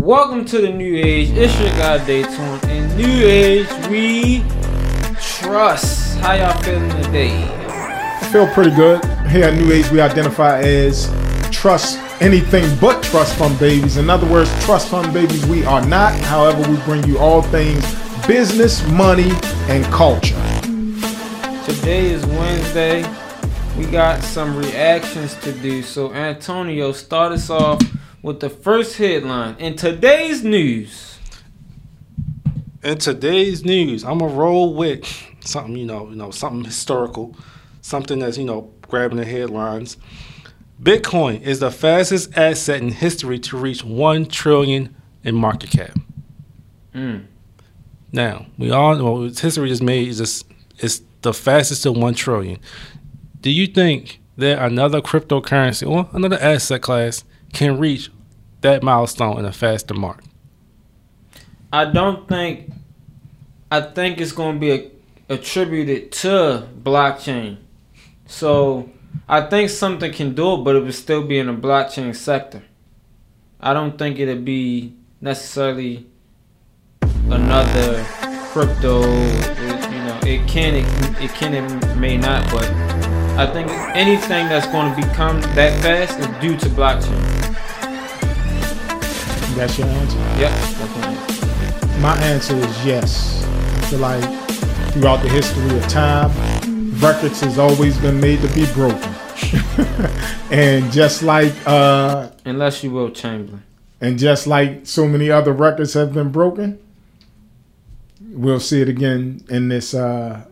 Welcome to the New Age. It's your guy Dayton. In New Age, we trust. How y'all feeling today? I feel pretty good. Here at New Age, we identify as trust anything but trust fund babies. In other words, trust fund babies we are not. However, we bring you all things business, money, and culture. Today is Wednesday. We got some reactions to do. So, Antonio, start us off with the first headline. In today's news, In today's news, I'm gonna roll with something you know, you know, something historical, something that's you know grabbing the headlines. Bitcoin is the fastest asset in history to reach one trillion in market cap. mm, Now we all know history is made is just it's the fastest to one trillion. Do you think that another cryptocurrency or another asset class can reach that milestone in a faster mark? I don't think. I think it's going to be a, attributed to blockchain. So, I think something can do it, but it would still be in the blockchain sector. I don't think it'd be necessarily another crypto. You know, it can, it, it can, it may not, but I think anything that's going to become that fast is due to blockchain. That's your answer. Yep. that's my answer. My answer is yes. I feel like throughout the history of time, records has always been made to be broken. and just like uh Unless you Wilt Chamberlain. and just like so many other records have been broken, we'll see it again in this uh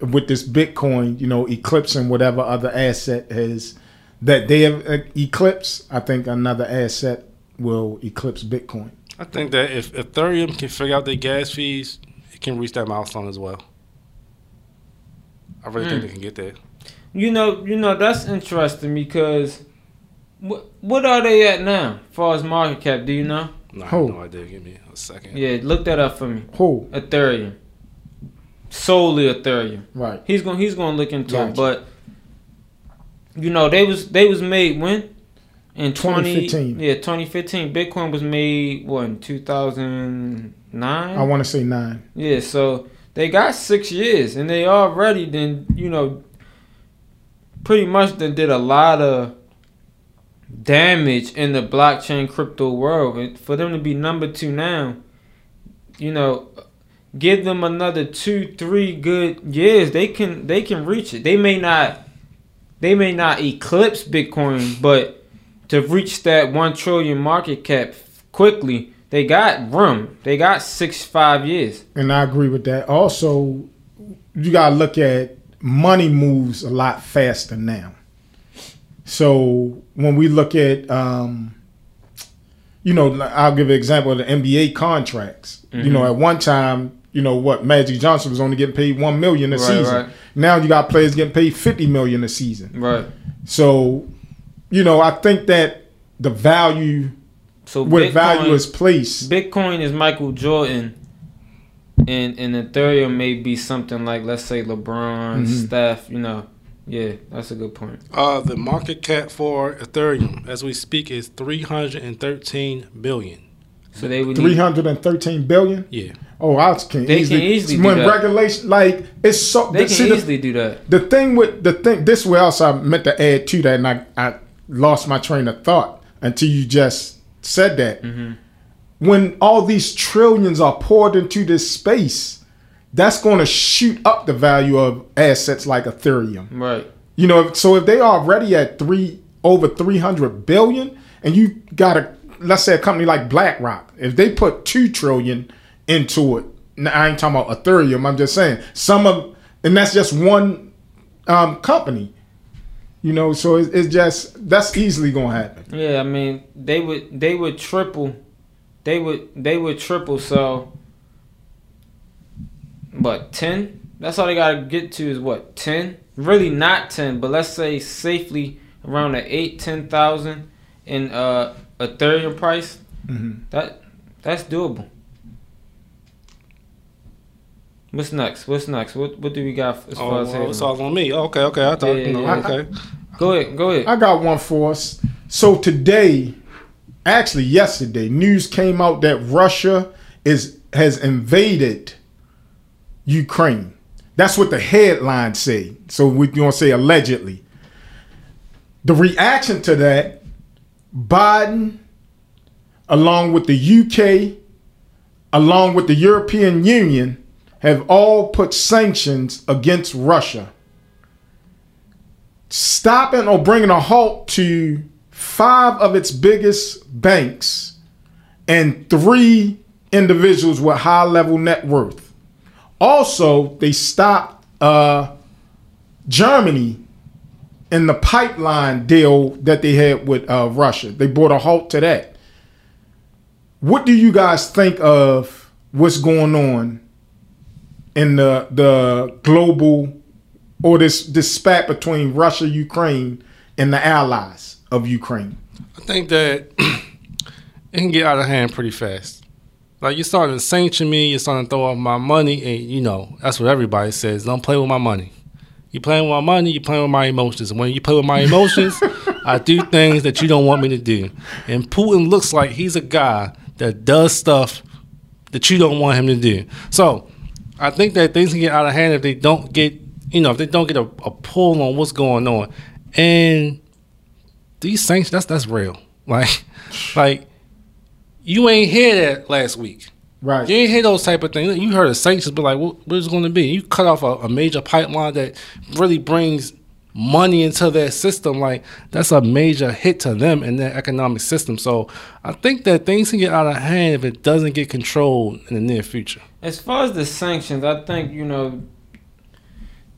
with this Bitcoin, you know, eclipsing whatever other asset has that they have uh, eclipsed. I think another asset will eclipse Bitcoin. I think that if Ethereum can figure out their gas fees, it can reach that milestone as well. I really think Mm. they can get there. You know, you know that's interesting because what what are they at now, as far as market cap? Do you know? No, I Who? have no idea. Give me a second. Yeah, look that up for me. Who? Ethereum, solely Ethereum. Right. He's gonna he's gonna look into it, but you know they was they was made when in 20, 2015. Yeah, 2015. Bitcoin was made what in 2009. I want to say nine. Yeah, so they got six years, and they already then you know pretty much then did a lot of damage in the blockchain crypto world. And for them to be number two now, you know, give them another two, three good years, they can they can reach it. They may not they may not eclipse Bitcoin, but to reach that one trillion market cap quickly, they got room. They got six five years. And I agree with that. Also, you got to look at money moves a lot faster now. So when we look at, um, you know, I'll give an example of the NBA contracts. You know, Mhm. at one time, you know what, Magic Johnson was only getting paid one million a Right, season. right. Now you got players getting paid fifty million a season. Right. So, you know, I think that the value So where Bitcoin, value is placed. Bitcoin is Michael Jordan, and and Ethereum may be something like let's say LeBron, Mhm. Steph. You know, yeah, that's a good point. Uh, the market cap for Ethereum, as we speak, is three hundred and thirteen billion. So they would Three need, hundred and thirteen billion. Yeah, Oh, I can They can easily, easily do when that. regulation like it's so. they can see, the- easily do that. The thing with the thing, this way else I meant to add to that, and I, I lost my train of thought until you just said that. hmm When all these trillions are poured into this space, that's going to shoot up the value of assets like Ethereum. Right. You know, so if they are already at three over three hundred billion, and you got a let's say a company like BlackRock, if they put two trillion into it, now, I ain't talking about Ethereum. I'm just saying some of, and that's just one um, company. You know, so it's, it's just that's easily gonna happen. Yeah, I mean they would they would triple, they would they would triple. So, but ten? That's all they gotta get to is what ten? Really not ten, but let's say safely around the eight ten thousand in uh Ethereum price. Mhm. That that's doable. What's next? What's next? What what do we got as far Oh, as well, it's all on me. Okay, okay. I thought, Yeah, you know, yeah, yeah. okay. Go ahead, go ahead. I got one for us. So today, actually yesterday, news came out that Russia is has invaded Ukraine. That's what the headlines say. So we're gonna say allegedly. The reaction to that, Biden, along with the UK, along with the European Union, have all put sanctions against Russia, stopping or bringing a halt to five of its biggest banks and three individuals with high level net worth. Also, they stopped uh, Germany in the pipeline deal that they had with uh, Russia. They brought a halt to that. What do you guys think of what's going on in the the global or this this spat between Russia, Ukraine, and the allies of Ukraine? I think that it can get out of hand pretty fast. Like you're starting to sanction me, you're starting to throw off my money, and you know that's what everybody says. Don't play with my money. You playing with my money, you playing with my emotions. And when you play with my emotions, I do things that you don't want me to do. And Putin looks like he's a guy that does stuff that you don't want him to do. So I think that things can get out of hand if they don't get, you know, if they don't get a, a pull on what's going on. And these sanctions, that's that's real. Like, like you ain't hear that last week. Right. You ain't hear those type of things. You heard of sanctions, but like, what, what is it going to be? You cut off a, a major pipeline that really brings money into their system. Like, that's a major hit to them and their economic system. So, I think that things can get out of hand if it doesn't get controlled in the near future. As far as the sanctions, I think you know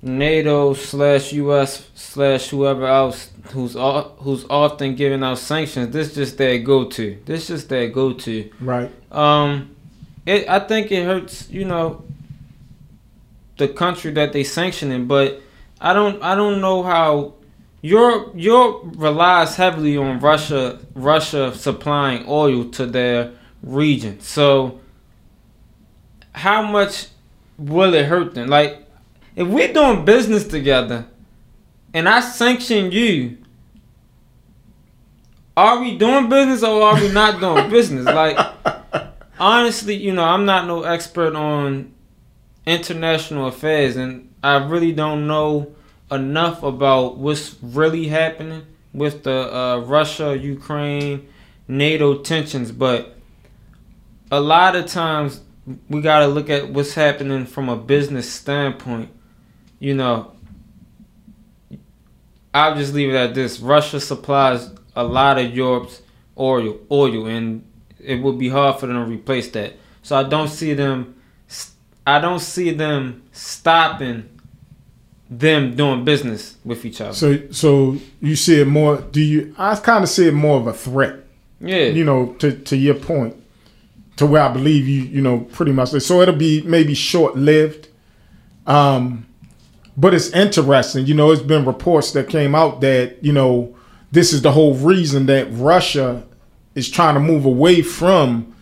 NATO slash U.S. slash whoever else who's who's often giving out sanctions. This just their go to. This just their go to. Right. Um, it I think it hurts. You know, the country that they sanctioning, but I don't I don't know how. Europe, Europe relies heavily on Russia, Russia supplying oil to their region. So, how much will it hurt them? Like, if we're doing business together, and I sanction you, are we doing business or are we not doing business? Like, honestly, you know, I'm not no expert on international affairs, and I really don't know enough about what's really happening with the uh, Russia, Ukraine, NATO tensions. But a lot of times, we got to look at what's happening from a business standpoint. You know, I'll just leave it at this: Russia supplies a lot of Europe's oil, oil, and it would be hard for them to replace that. So I don't see them. I don't see them stopping them doing business with each other. So, so you see it more? Do you? I kind of see it more of a threat. yeah, You know, to to your point, to where I believe you. You know, pretty much. So it'll be maybe short lived. Um, but it's interesting. You know, it's been reports that came out that you know this is the whole reason that Russia is trying to move away from,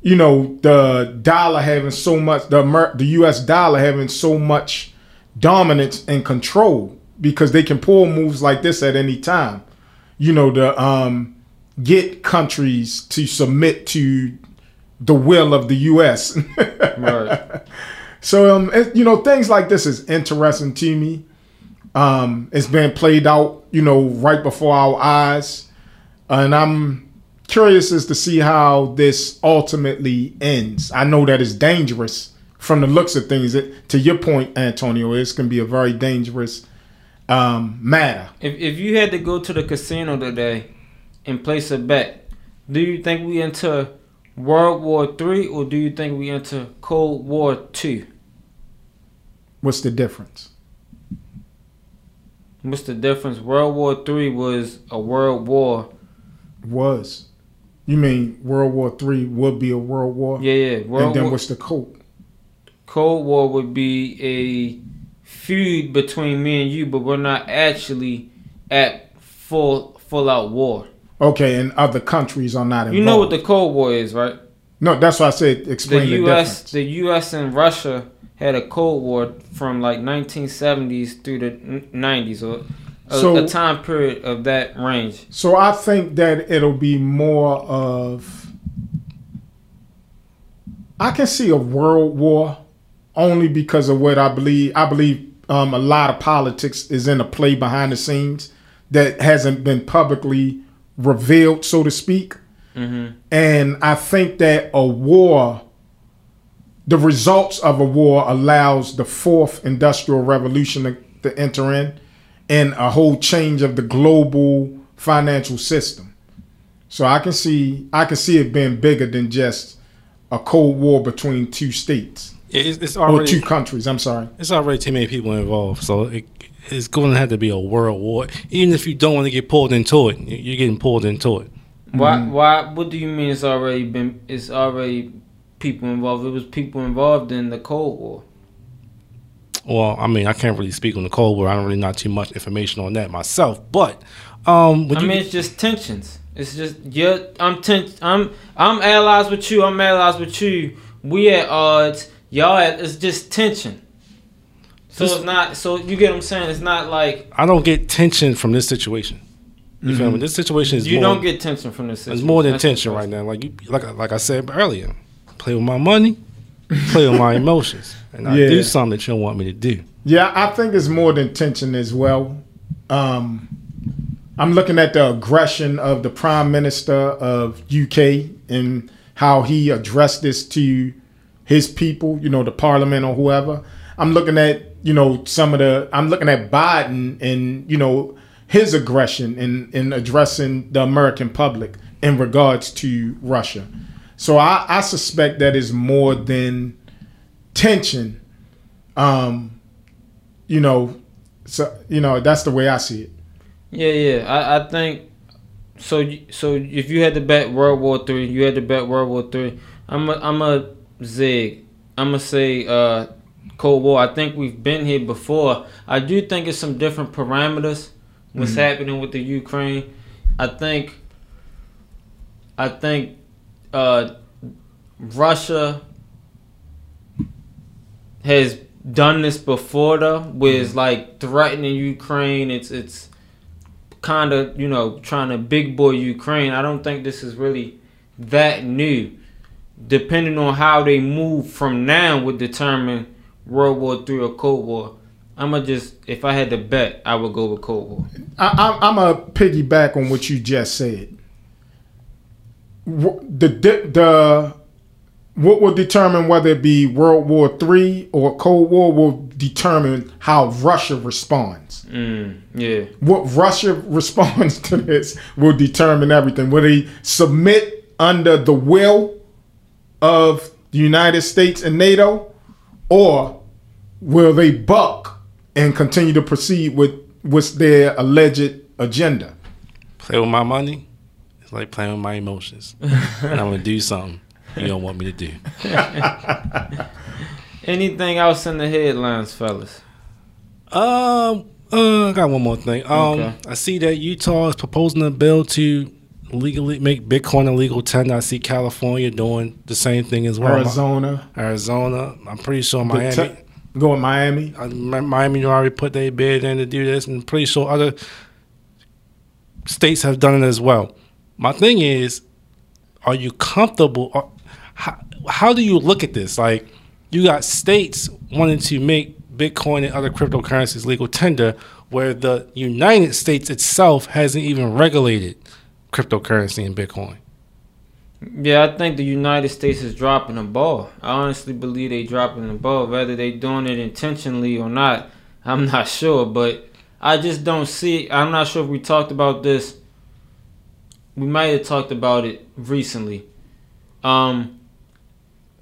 you know, the dollar having so much the Amer- the U.S. dollar having so much dominance and control because they can pull moves like this at any time. You know, to um, get countries to submit to the will of the U.S. right. So um, it- you know, things like this is interesting to me. Um, it's been played out, you know, right before our eyes, and I'm curious as to see how this ultimately ends. I know that it's dangerous from the looks of things. It, to your point, Antonio, it's going to be a very dangerous um, matter. If if you had to go to the casino today and place a bet, do you think we enter World War Three or do you think we enter Cold War Two? What's the difference? What's the difference? World War Three was a world war. Was you mean World War Three would be a world war? Yeah, yeah. World and then War, what's the code? Cold War would be a feud between me and you, but we're not actually at full full out war. Okay, and other countries are not involved. You know what the Cold War is, right? No, that's why I said The explain the, U.S. difference. the U.S. and Russia had a Cold War from like 1970s through the 90s, or a, So- a time period of that range. So I think that it'll be more of. I can see a world war only because of what I believe. I believe um, a lot of politics is in a play behind the scenes that hasn't been publicly revealed, so to speak. And I think that a war, the results of a war, allows the fourth industrial revolution to, to enter in and a whole change of the global financial system. So I can see I can see it being bigger than just a cold war between two states It's, it's or two countries. I'm sorry. it's already too many people involved, so it, it's going to have to be a world war. Even if you don't want to get pulled into it, you- you're getting pulled into it. Why? Mm-hmm. Why? What do you mean? It's already been. It's already people involved. It was people involved in the Cold War. Well, I mean, I can't really speak on the Cold War. I don't really not too much information on that myself. But um, I you, mean, it's just tensions. It's just yeah. I'm ten. I'm I'm allies with you. I'm allies with you. We at odds. Y'all. It's just tension. So This- it's not. So you get what I'm saying? It's not like I don't get tension from this situation. You feel me? This situation is you more, don't get tension from this. Situation. It's more than That's tension right now. Like you, like like I said earlier, play with my money, play with my emotions, and I Yeah. do something that you don't want me to do. Yeah, I think it's more than tension as well. Um, I'm looking at the aggression of the Prime Minister of UK and how he addressed this to his people, you know, the Parliament or whoever. I'm looking at, you know, some of the. I'm looking at Biden and you know his aggression in in addressing the American public in regards to Russia. So I, I suspect that is more than tension. Um, you know, so you know that's the way I see it. Yeah, yeah. I, I think so. So if you had to bet World War Three, you had to bet World War Three. I'm a, I'm a zig. I'm gonna say uh, Cold War. I think we've been here before. I do think it's some different parameters. What's happening with the Ukraine? I think. I think uh, Russia has done this before though, where it's like threatening Ukraine. It's it's kind of you know trying to big boy Ukraine. I don't think this is really that new. Depending on how they move from now would determine World War Three or Cold War. I'ma just if I had to bet, I would go with Cold War. I, I'm, I'm a piggyback on what you just said. The the what will determine whether it be World War Three or Cold War will determine how Russia responds. Mm, yeah. What Russia responds to this will determine everything. Will they submit under the will of the United States and NATO, or will they buck and continue to proceed with what's their alleged agenda? Play with my money, it's like playing with my emotions, and I'm gonna do something you don't want me to do. Anything else in the headlines, fellas? Um, uh, I got one more thing. Um, Okay. I see that Utah is proposing a bill to legally make Bitcoin a legal tender. I see California doing the same thing as well. Arizona, Arizona. I'm pretty sure Miami. te- go with Miami. uh, Miami already put their bid in to do this, and pretty sure other states have done it as well. My thing is, are you comfortable? Or how, how do you look at this? Like, you got states wanting to make Bitcoin and other cryptocurrencies legal tender, where the United States itself hasn't even regulated cryptocurrency and Bitcoin. Yeah, I think the United States is dropping the ball. I honestly believe they dropping the ball. Whether they doing it intentionally or not, I'm not sure. But I just don't see. I'm not sure if we talked about this. We might have talked about it recently. Um,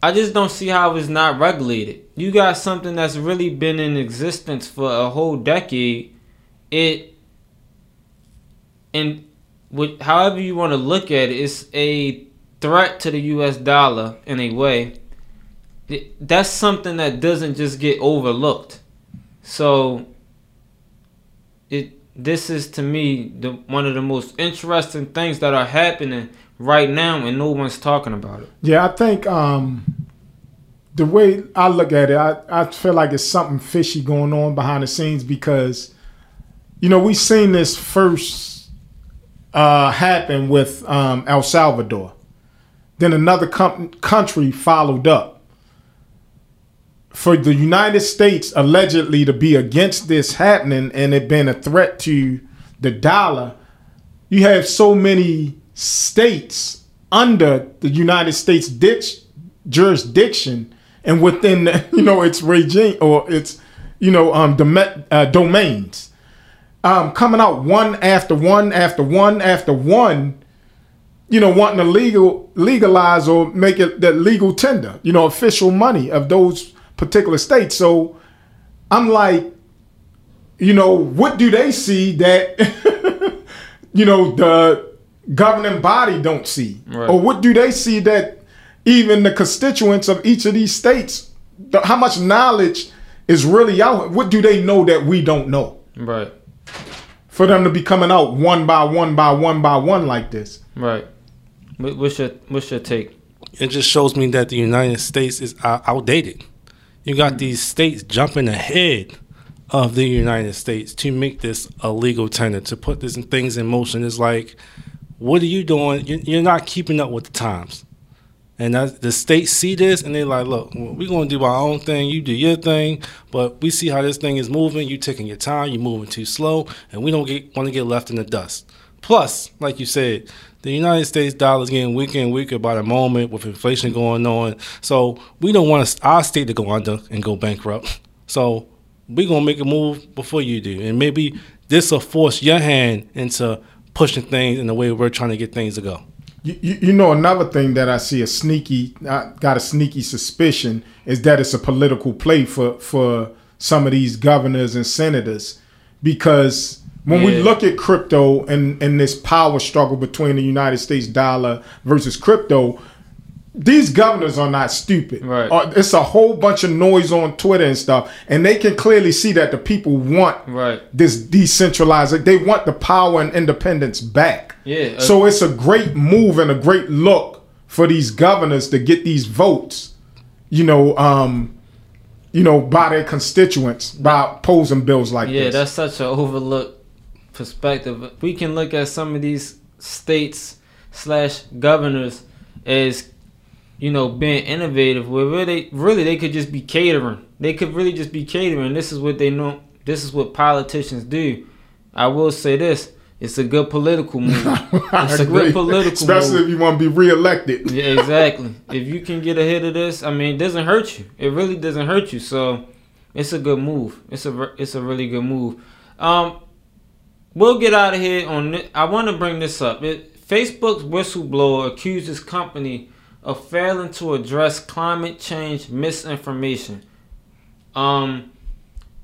I just don't see how it's not regulated. You got something that's really been in existence for a whole decade. It and with however you want to look at it, it's a threat to the U.S. dollar in a way. That's something that doesn't just get overlooked. So, it this is to me the one of the most interesting things that are happening right now, and no one's talking about it. Yeah, I think um, the way I look at it, I, I feel like it's something fishy going on behind the scenes because you know, we've seen this first uh, happen with um, El Salvador. Then another com- country followed up. For the United States allegedly to be against this happening and it being a threat to the dollar, you have so many states under the United States ditch, jurisdiction and within you know its regime or its you know um dom- uh, domains um coming out one after one after one after one you know wanting to legal legalize or make it the legal tender you know official money of those particular states so i'm like you know what do they see that you know the governing body don't see Right. or what do they see that even the constituents of each of these states the, how much knowledge is really out what do they know that we don't know Right. For them to be coming out one by one by one by one like this Right. What- What's your What's your take? it just shows me that the United States is outdated. You got mm-hmm. these states jumping ahead of the United States to make this a legal tender, to put these things in motion. It's like, what are you doing? You're not keeping up with the times. And that, the states see this and they're like, look, we're going to do our own thing. You do your thing, but we see how this thing is moving. you taking your time. You're moving too slow. And we don't want to get left in the dust. Plus, like you said, the United States dollar is getting weaker and weaker by the moment with inflation going on. So we don't want our state to go under and go bankrupt. So we're to make a move before you do. And maybe this will force your hand into pushing things in the way we're trying to get things to go. You, you, know another thing that I see a sneaky I got a sneaky suspicion is that it's a political play for for some of these governors and senators. Because when we look at crypto and and this power struggle between the United States dollar versus crypto these governors are not stupid. Right. Uh, it's a whole bunch of noise on Twitter and stuff, and they can clearly see that the people want Right. this decentralized. They want the power and independence back. Yeah, uh, so it's a great move and a great look for these governors to get these votes. You know, um, you know, by their constituents by opposing bills like Yeah, this. Yeah, that's such an overlooked perspective. We can look at some of these states slash governors as you know being innovative. Where really, really, they could just be catering. They could really just be catering. This is what they know. This is what politicians do. I will say this: it's a good political move. It's a good political especially move. if you want to be reelected. Yeah, exactly. if you can get ahead of this, I mean, it doesn't hurt you. It really doesn't hurt you. So, it's a good move. It's a it's a really good move. Um, we'll get out of here on. This. I want to bring this up. It, Facebook's whistleblower accuses company of failing to address climate change misinformation. Um,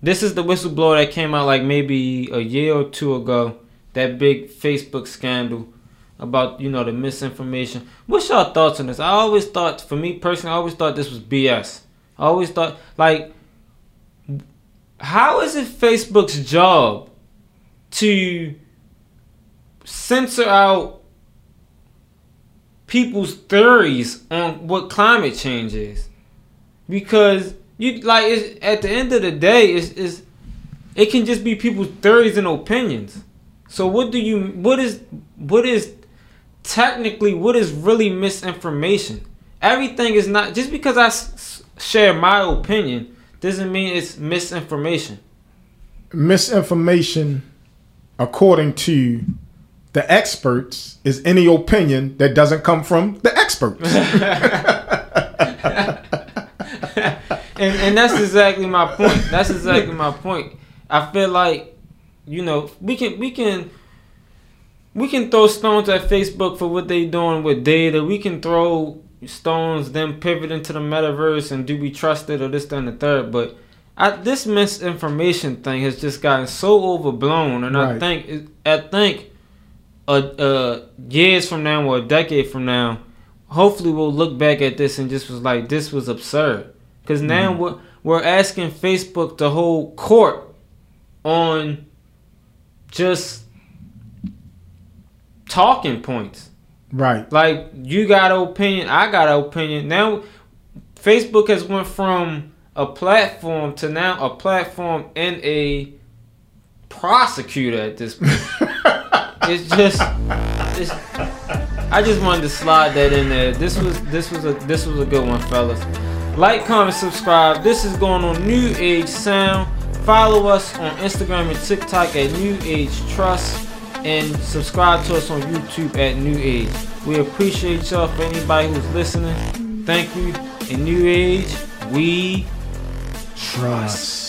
this is the whistleblower that came out like maybe a year or two ago. That big Facebook scandal about you know the misinformation. What's your thoughts on this? I always thought, for me personally, I always thought this was BS. I always thought like, how is it Facebook's job to censor out people's theories on what climate change is? Because you like at the end of the day, it's, it's it can just be people's theories and opinions. So what do you what is what is technically what is really misinformation? Everything is not just because I s- share my opinion doesn't mean it's misinformation. Misinformation, according to the experts, is any opinion that doesn't come from the experts. and and that's exactly my point. That's exactly my point. I feel like, you know, we can we can we can throw stones at Facebook for what they're doing with data. We can throw stones them pivoting to the metaverse and do we trust it or this that, and the third. But I, this misinformation thing has just gotten so overblown, and I think I think uh, uh, years from now or a decade from now, hopefully we'll look back at this and just was like, this was absurd. Because now we're, we're asking Facebook to hold court on just talking points. right. Like you got an opinion, I got an opinion. Now Facebook has went from a platform to now a platform and a prosecutor at this point. it's just, it's, I just wanted to slide that in there. This was this was a this was a good one, fellas. Like, comment, subscribe. This is going on New Age Sound. Follow us on Instagram and TikTok at New Age Trust, and subscribe to us on YouTube at New Age. We appreciate y'all for anybody who's listening. Thank you. In New Age, we Trust.